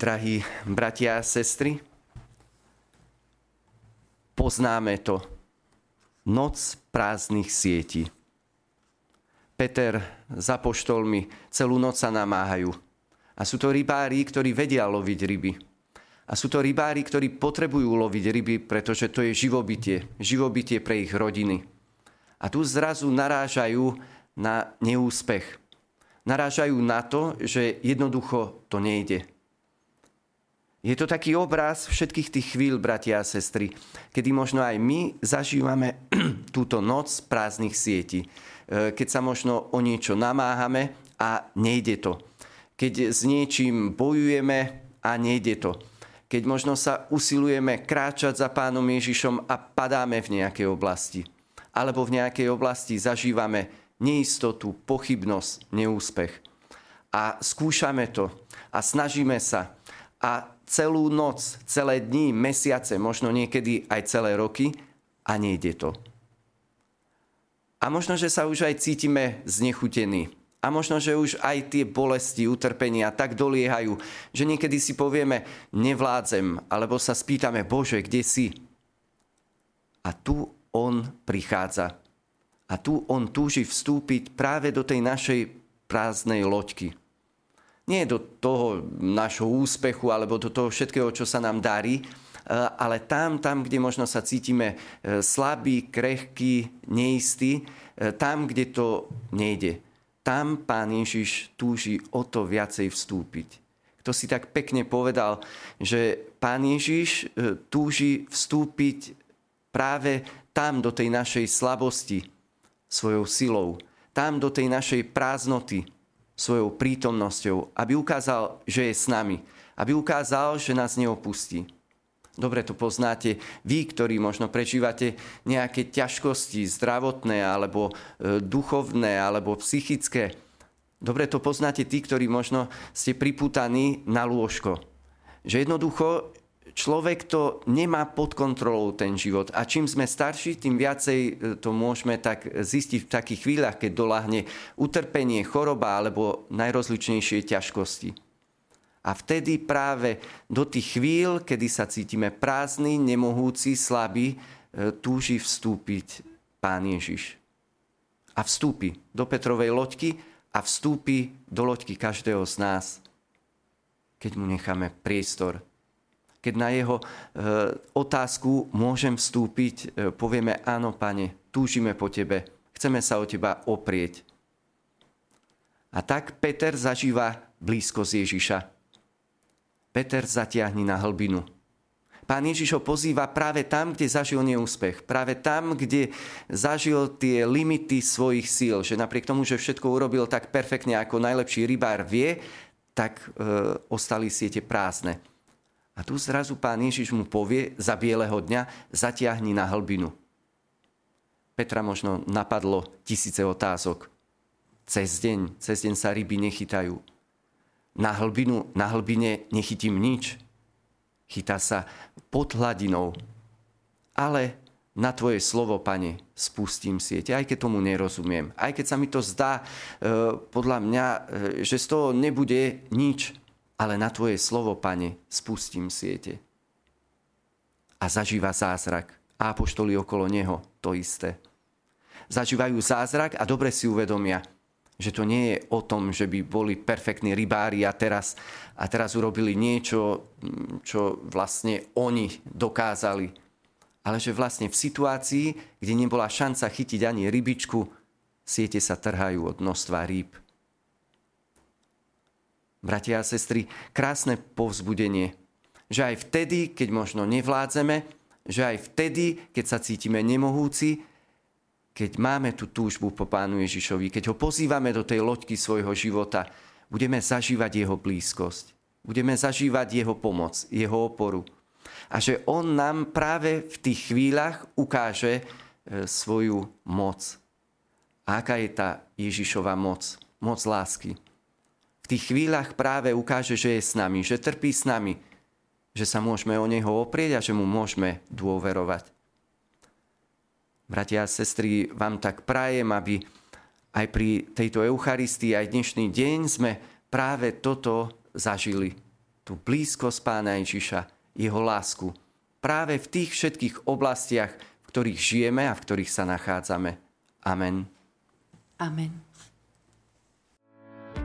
Drahí bratia a sestry, poznáme to. Noc prázdnych sietí. Peter za poštolmi celú noc sa namáhajú. A sú to rybári, ktorí vedia loviť ryby. A sú to rybári, ktorí potrebujú loviť ryby, pretože to je živobytie. Živobytie pre ich rodiny. A tu zrazu narážajú na neúspech. Narážajú na to, že jednoducho to nejde. Je to taký obraz všetkých tých chvíľ, bratia a sestry, kedy možno aj my zažívame túto noc prázdnych sietí. E, keď sa možno o niečo namáhame a nejde to. Keď s niečím bojujeme a nejde to. Keď možno sa usilujeme kráčať za pánom Ježišom a padáme v nejakej oblasti. Alebo v nejakej oblasti zažívame neistotu, pochybnosť, neúspech. A skúšame to a snažíme sa. A celú noc, celé dni, mesiace, možno niekedy aj celé roky a nejde to. A možno, že sa už aj cítime znechutení. A možno, že už aj tie bolesti, utrpenia tak doliehajú, že niekedy si povieme, nevládzem, alebo sa spýtame, Bože, kde si? A tu On prichádza. A tu On túži vstúpiť práve do tej našej prázdnej loďky nie do toho našho úspechu alebo do toho všetkého, čo sa nám darí, e, ale tam, tam, kde možno sa cítime e, slabí, krehkí, neistí, e, tam, kde to nejde. Tam Pán Ježiš túži o to viacej vstúpiť. Kto si tak pekne povedal, že Pán Ježiš túži vstúpiť práve tam do tej našej slabosti svojou silou, tam do tej našej prázdnoty, svojou prítomnosťou, aby ukázal, že je s nami, aby ukázal, že nás neopustí. Dobre to poznáte vy, ktorí možno prežívate nejaké ťažkosti zdravotné alebo e, duchovné alebo psychické. Dobre to poznáte tí, ktorí možno ste priputaní na lôžko. Že jednoducho človek to nemá pod kontrolou ten život. A čím sme starší, tým viacej e, to môžeme tak zistiť v takých chvíľach, keď doláhne utrpenie, choroba alebo najrozličnejšie ťažkosti. A vtedy práve do tých chvíľ, kedy sa cítime prázdni, nemohúci, slabí, e, túži vstúpiť Pán Ježiš. A vstúpi do Petrovej loďky a vstúpi do loďky každého z nás, keď mu necháme priestor keď na jeho e, otázku môžem vstúpiť, e, povieme áno, pane, túžime po tebe, chceme sa o teba oprieť. A tak Peter zažíva blízkosť Ježiša. Peter zatiahni na hlbinu. Pán Ježiš ho pozýva práve tam, kde zažil neúspech. Práve tam, kde zažil tie limity svojich síl. Že napriek tomu, že všetko urobil tak perfektne, ako najlepší rybár vie, tak e, ostali siete prázdne. A tu zrazu pán Ježiš mu povie za bieleho dňa, zatiahni na hlbinu. Petra možno napadlo tisíce otázok. Cez deň, cez deň sa ryby nechytajú. Na hlbinu, na hlbine nechytím nič. Chytá sa pod hladinou. Ale na Tvoje slovo, Pane, spustím siete, aj keď tomu nerozumiem. Aj keď sa mi to zdá, e, podľa mňa, e, že z toho nebude nič ale na Tvoje slovo, Pane, spustím siete. A zažíva zázrak. A apoštoli okolo neho to isté. Zažívajú zázrak a dobre si uvedomia, že to nie je o tom, že by boli perfektní rybári a teraz, a teraz urobili niečo, čo vlastne oni dokázali. Ale že vlastne v situácii, kde nebola šanca chytiť ani rybičku, siete sa trhajú od množstva rýb bratia a sestry, krásne povzbudenie, že aj vtedy, keď možno nevládzeme, že aj vtedy, keď sa cítime nemohúci, keď máme tú túžbu po Pánu Ježišovi, keď ho pozývame do tej loďky svojho života, budeme zažívať jeho blízkosť. Budeme zažívať jeho pomoc, jeho oporu. A že on nám práve v tých chvíľach ukáže e, svoju moc. A aká je tá Ježišova moc? Moc lásky tých chvíľach práve ukáže, že je s nami, že trpí s nami, že sa môžeme o Neho oprieť a že mu môžeme dôverovať. Bratia a sestry, vám tak prajem, aby aj pri tejto Eucharistii, aj dnešný deň sme práve toto zažili. tú blízkosť Pána Ježiša, jeho lásku. Práve v tých všetkých oblastiach, v ktorých žijeme a v ktorých sa nachádzame. Amen. Amen.